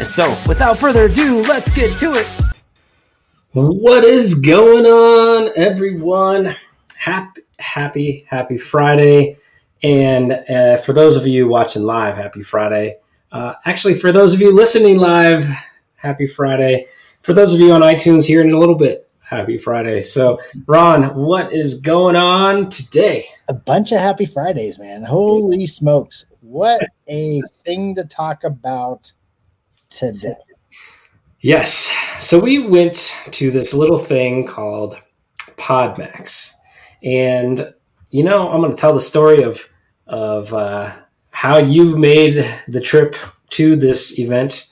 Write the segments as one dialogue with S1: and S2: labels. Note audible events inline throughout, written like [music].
S1: And so, without further ado, let's get to it.
S2: What is going on, everyone? Happy, happy, happy Friday. And uh, for those of you watching live, happy Friday. Uh, actually, for those of you listening live, happy Friday. For those of you on iTunes here in a little bit, happy Friday. So, Ron, what is going on today?
S3: A bunch of happy Fridays, man. Holy smokes. What a [laughs] thing to talk about today.
S2: Yes. So we went to this little thing called Podmax. And, you know, I'm going to tell the story of, of uh, how you made the trip to this event.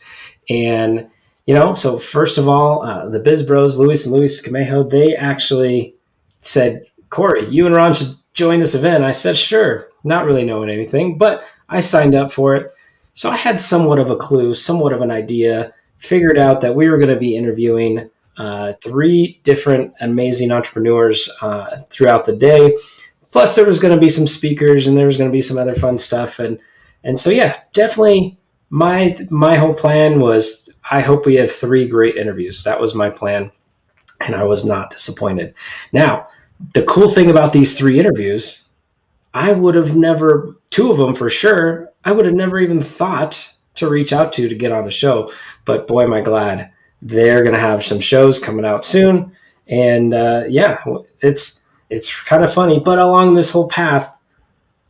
S2: And, you know, so first of all, uh, the Biz Bros, Luis and Luis Camejo, they actually said, Corey, you and Ron should join this event. I said, sure, not really knowing anything, but I signed up for it. So I had somewhat of a clue, somewhat of an idea, figured out that we were going to be interviewing uh, three different amazing entrepreneurs uh, throughout the day. Plus, there was going to be some speakers and there was going to be some other fun stuff. And and so yeah, definitely my my whole plan was I hope we have three great interviews. That was my plan, and I was not disappointed. Now, the cool thing about these three interviews I would have never, two of them for sure, I would have never even thought to reach out to to get on the show. But boy, am I glad they're going to have some shows coming out soon. And uh, yeah, it's it's kind of funny. But along this whole path,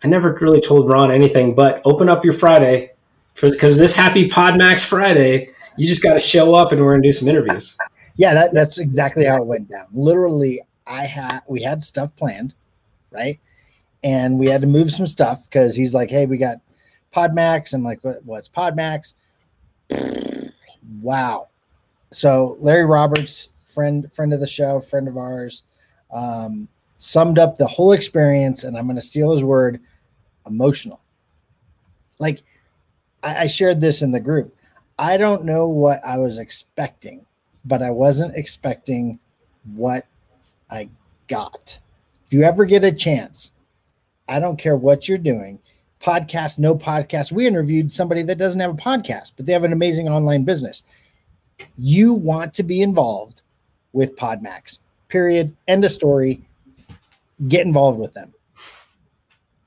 S2: I never really told Ron anything but open up your Friday because this happy Podmax Friday, you just got to show up and we're going to do some interviews. [laughs]
S3: Yeah, that, that's exactly how it went down. Literally, I had we had stuff planned, right? and we had to move some stuff because he's like, "Hey, we got Podmax." I'm like, what, "What's Podmax?" wow. So Larry Roberts, friend friend of the show, friend of ours, um, summed up the whole experience, and I'm going to steal his word: emotional. Like I, I shared this in the group. I don't know what I was expecting, but I wasn't expecting what I got. If you ever get a chance, I don't care what you're doing. Podcast, no podcast. We interviewed somebody that doesn't have a podcast, but they have an amazing online business. You want to be involved with Podmax. Period. End of story. Get involved with them.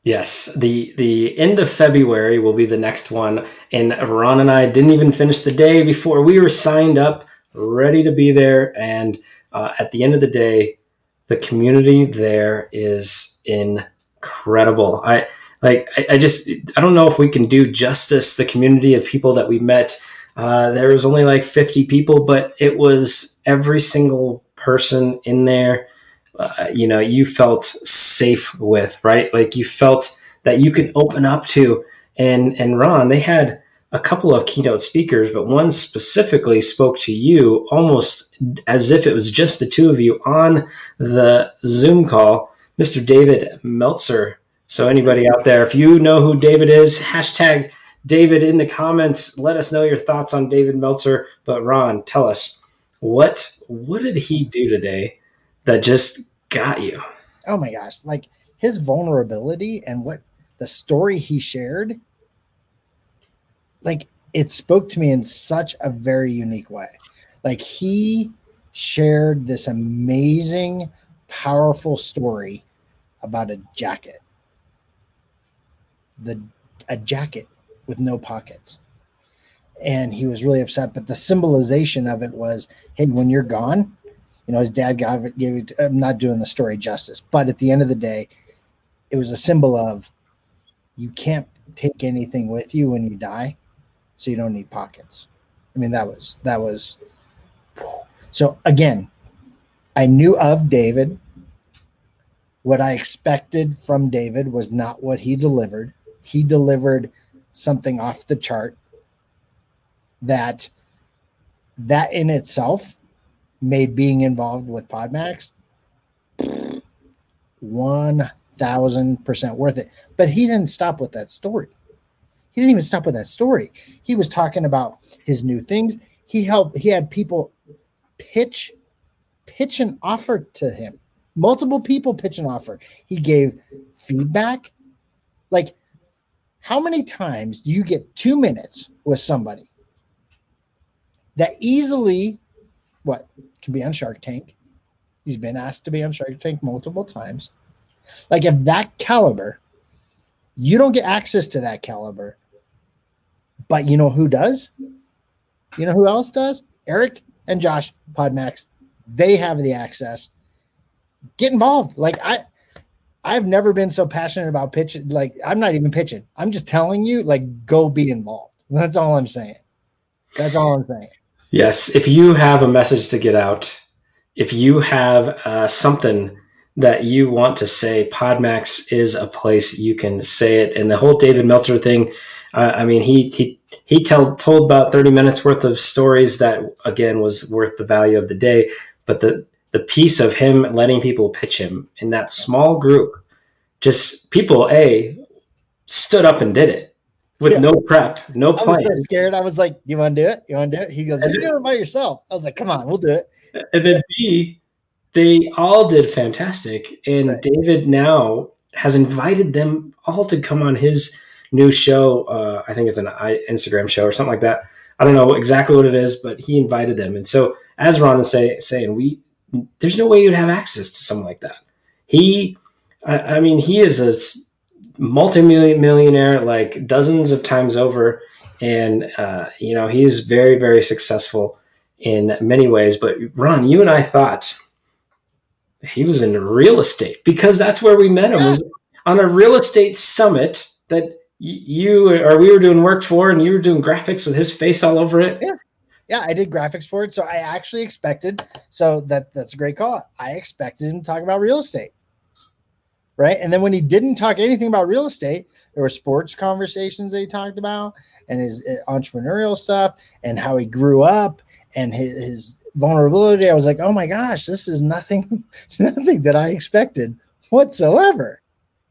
S2: Yes, the the end of February will be the next one, and Ron and I didn't even finish the day before we were signed up, ready to be there. And uh, at the end of the day, the community there is incredible. I like I, I, just I don't know if we can do justice the community of people that we met. Uh, there was only like 50 people, but it was every single person in there. Uh, you know, you felt safe with, right? Like you felt that you could open up to. And and Ron, they had a couple of keynote speakers, but one specifically spoke to you almost as if it was just the two of you on the Zoom call Mr. David Meltzer. So, anybody out there, if you know who David is, hashtag David in the comments. Let us know your thoughts on David Meltzer. But Ron, tell us what what did he do today that just got you?
S3: Oh my gosh! Like his vulnerability and what the story he shared, like it spoke to me in such a very unique way. Like he shared this amazing, powerful story about a jacket. The a jacket with no pockets. And he was really upset. But the symbolization of it was, hey, when you're gone, you know, his dad gave it, gave it I'm not doing the story justice, but at the end of the day, it was a symbol of you can't take anything with you when you die, so you don't need pockets. I mean, that was that was so again, I knew of David what I expected from David was not what he delivered. He delivered something off the chart that that in itself made being involved with Podmax 1000% worth it. But he didn't stop with that story. He didn't even stop with that story. He was talking about his new things. He helped, he had people pitch pitch an offer to him. Multiple people pitch an offer. He gave feedback. Like, how many times do you get two minutes with somebody that easily, what, can be on Shark Tank? He's been asked to be on Shark Tank multiple times. Like, if that caliber, you don't get access to that caliber, but you know who does? You know who else does? Eric and Josh Podmax. They have the access. Get involved. Like I I've never been so passionate about pitching. Like I'm not even pitching. I'm just telling you, like, go be involved. That's all I'm saying. That's all I'm saying.
S2: Yes, if you have a message to get out, if you have uh, something that you want to say, Podmax is a place you can say it. And the whole David Meltzer thing, uh, I mean, he he he told told about thirty minutes worth of stories that again was worth the value of the day. But the the piece of him letting people pitch him in that small group, just people a stood up and did it with
S3: Yeah.
S2: no prep, no
S3: I was
S2: plan.
S3: so scared. I was like, "You want to do it? You want to do it?" He goes, "You do it by yourself." I was like, "Come on, we'll do it."
S2: And then B, they all did fantastic. And
S3: Right.
S2: David now has invited them all to come on his new show. Uh, I think it's an Instagram show or something like that. I don't know exactly what it is, but he invited them. And so, as Ron is say, saying, we there's no way you'd have access to something like that. He, I, I mean, he is a multi-million millionaire like dozens of times over, and uh, you know he's very very successful in many ways. But Ron, you and I thought he was in real estate because that's where we met him. Was on a real estate summit that you or we were doing work for, and you were doing graphics with his face all over it.
S3: Yeah. Yeah, I did graphics for it, so I actually expected. So that that's a great call. I expected him to talk about real estate, right? And then when he didn't talk anything about real estate, there were sports conversations that he talked about, and his uh, entrepreneurial stuff, and how he grew up, and his, his vulnerability. I was like, oh my gosh, this is nothing, [laughs] nothing that I expected whatsoever,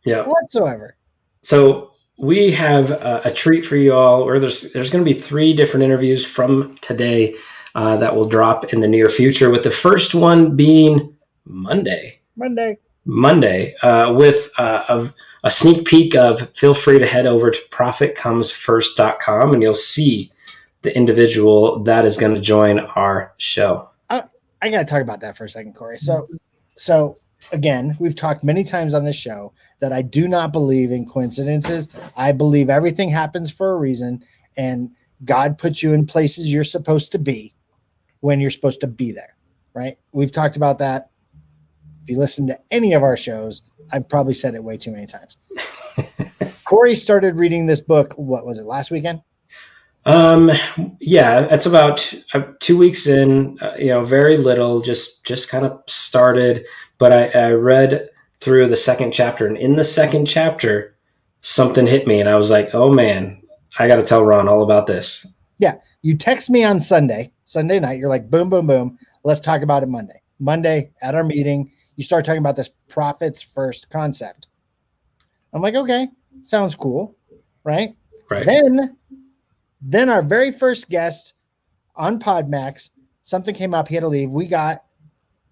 S2: Yeah.
S3: whatsoever.
S2: So we have a, a treat for you all. Where there's there's going to be three different interviews from today uh, that will drop in the near future. With the first one being Monday.
S3: Monday.
S2: Monday uh, with uh, a, a sneak peek of feel free to head over to profitcomesfirst.com and you'll see the individual that is going to join our show.
S3: I got to talk about that for a second, Corey. So, so again, we've talked many times on this show that I do not believe in coincidences. I believe everything happens for a reason, and God puts you in places you're supposed to be when you're supposed to be there. Right? We've talked about that. If you listen to any of our shows, I've probably said it way too many times. [laughs] Corey started reading this book. What was it last weekend?
S2: Um, yeah, it's about uh, two weeks in. Uh, you know, very little. Just just kind of started, but I, I read through the second chapter, and in the second chapter, something hit me, and I was like, "Oh man, I got to tell Ron all about this."
S3: Yeah, you text me on Sunday, Sunday night. You're like, boom, boom, boom. Let's talk about it Monday. Monday at our meeting, you start talking about this profits first concept. I'm like, okay, sounds cool, right?
S2: Right.
S3: Then, then our very first guest on Podmax, something came up. He had to leave. We got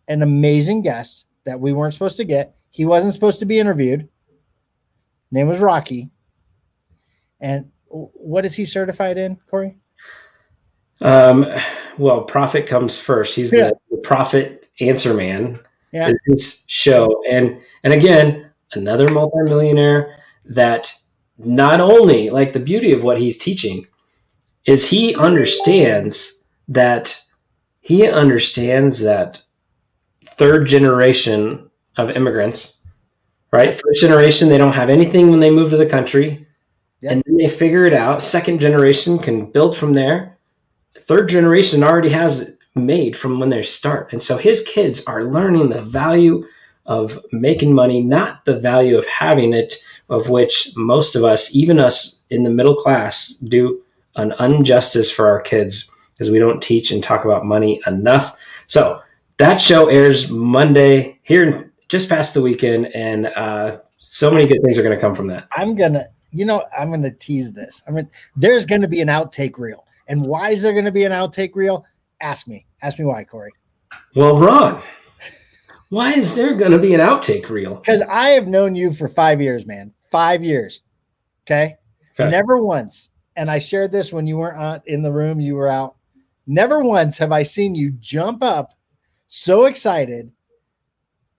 S3: an amazing guest that we weren't supposed to get. He wasn't supposed to be interviewed. Name was Rocky. And what is he certified in, Corey?
S2: Um, well, profit comes first. He's
S3: Yeah.
S2: the, the profit answer man.
S3: Yeah.
S2: is His show, and and again, another multimillionaire that not only like the beauty of what he's teaching is he understands that he understands that third generation of immigrants, right? First generation, they don't have anything when they move to the country.
S3: Yeah.
S2: And then they figure it out. Second generation can build from there third generation already has it made from when they start. And so his kids are learning the value of making money, not the value of having it, of which most of us, even us in the middle class, do an injustice for our kids because we don't teach and talk about money enough. So that show airs Monday here just past the weekend, and uh, so many good things are going to come from that.
S3: I'm gonna, you know, I'm gonna tease this. I mean, there's going to be an outtake reel, and why is there going to be an outtake reel? Ask me. Ask me why, Corey.
S2: Well, Ron, why is there going to be an outtake reel?
S3: Because I have known you for five years, man. Five years. Okay?
S2: Okay.
S3: Never once. And I shared this when you weren't in the room, you were out. Never once have I seen you jump up so excited,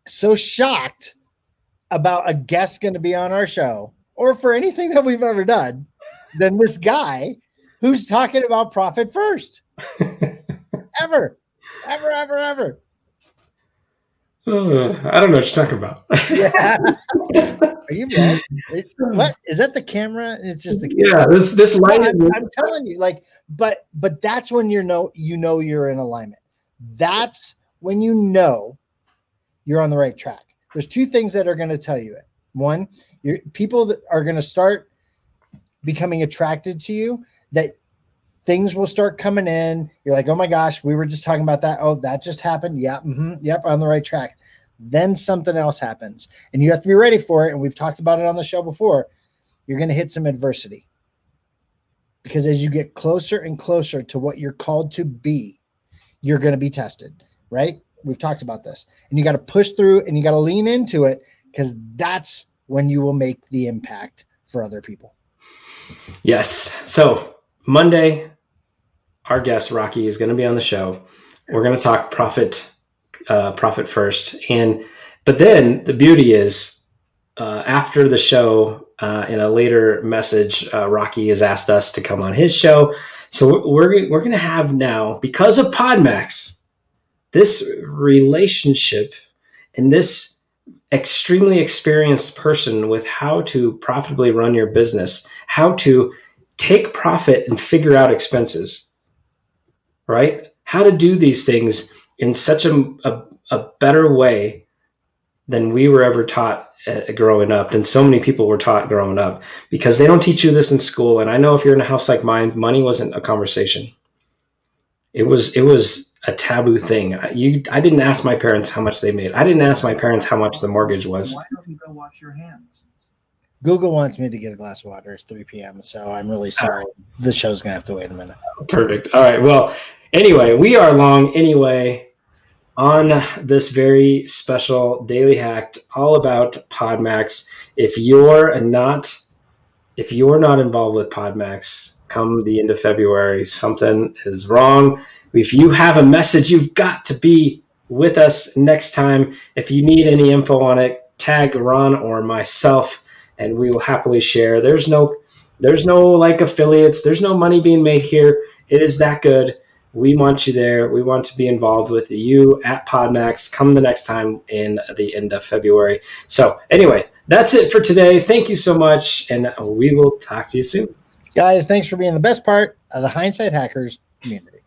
S3: so shocked about a guest going to be on our show or for anything that we've ever done than this guy who's talking about profit first. [laughs] ever, ever, ever, ever.
S2: Uh, I don't know what you're talking about.
S3: Yeah. [laughs] Are you mad? It's- what is that? The camera? It's just the
S2: yeah, this this light.
S3: I'm, I'm telling you, like, but but that's when you know you know you're in alignment. That's when you know you're on the right track. There's two things that are going to tell you it. One, you're people that are going to start becoming attracted to you. That things will start coming in. You're like, oh my gosh, we were just talking about that. Oh, that just happened. Yeah, hmm yep, on the right track. Then something else happens, and you have to be ready for it. And we've talked about it on the show before. You're going to hit some adversity because as you get closer and closer to what you're called to be, you're going to be tested, right? We've talked about this. And you got to push through and you got to lean into it because that's when you will make the impact for other people.
S2: Yes. So Monday, our guest Rocky is going to be on the show. We're going to talk profit, uh, profit first, and but then the beauty is uh, after the show, uh, in a later message, uh, Rocky has asked us to come on his show. So we're we're going to have now because of Podmax, this relationship and this extremely experienced person with how to profitably run your business, how to take profit and figure out expenses, right? How to do these things in such a, a, a better way than we were ever taught uh, growing up, than so many people were taught growing up, because they don't teach you this in school. And I know if you're in a house like mine, money wasn't a conversation. It was it was a taboo thing. I- You, I didn't ask my parents how much they made. I didn't ask my parents how much the mortgage was.
S4: Why don't you go wash your hands?
S3: Google wants me to get a glass of water. It's 3 p.m. So I'm really sorry. The show's going to have to wait a minute.
S2: Perfect. All right. Well, anyway, we are long anyway on this very special daily hacked all about Podmax. If you're not if you're not involved with Podmax come the end of February, something is wrong. If you have a message, you've got to be with us next time. If you need any info on it, tag Ron or myself and we will happily share. There's no there's no like affiliates, there's no money being made here. It is that good. We want you there. We want to be involved with you at Podmax. Come the next time in the end of February. So, anyway, that's it for today. Thank you so much, and we will talk to you soon.
S3: Guys, thanks for being the best part of the Hindsight Hackers community.